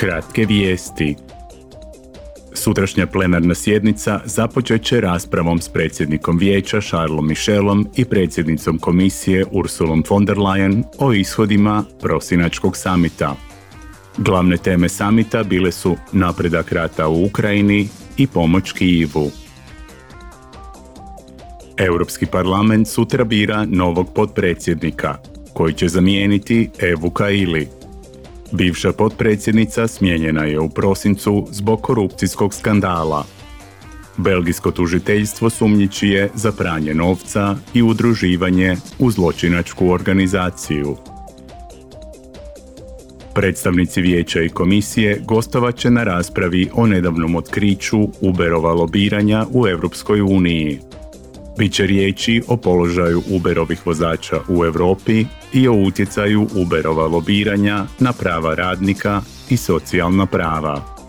Kratke vijesti. Sutrašnja plenarna sjednica započet će raspravom s predsjednikom vijeća Charlesom Michelom i predsjednicom komisije Ursulom von der Leyen o ishodima prosinačkog samita. Glavne teme samita bile su napredak rata u Ukrajini i pomoć Kijivu. Europski parlament sutra bira novog potpredsjednika, koji će zamijeniti Evu Kaili. Bivša potpredsjednica smijenjena je u prosincu zbog korupcijskog skandala. Belgijsko tužiteljstvo sumnjiči je za pranje novca i udruživanje u zločinačku organizaciju. Predstavnici vijeća i komisije gostovat će na raspravi o nedavnom otkriću Uberova lobiranja u Europskoj uniji. Biće riječi o položaju Uberovih vozača u Europi i o utjecaju Uberova lobiranja na prava radnika i socijalna prava.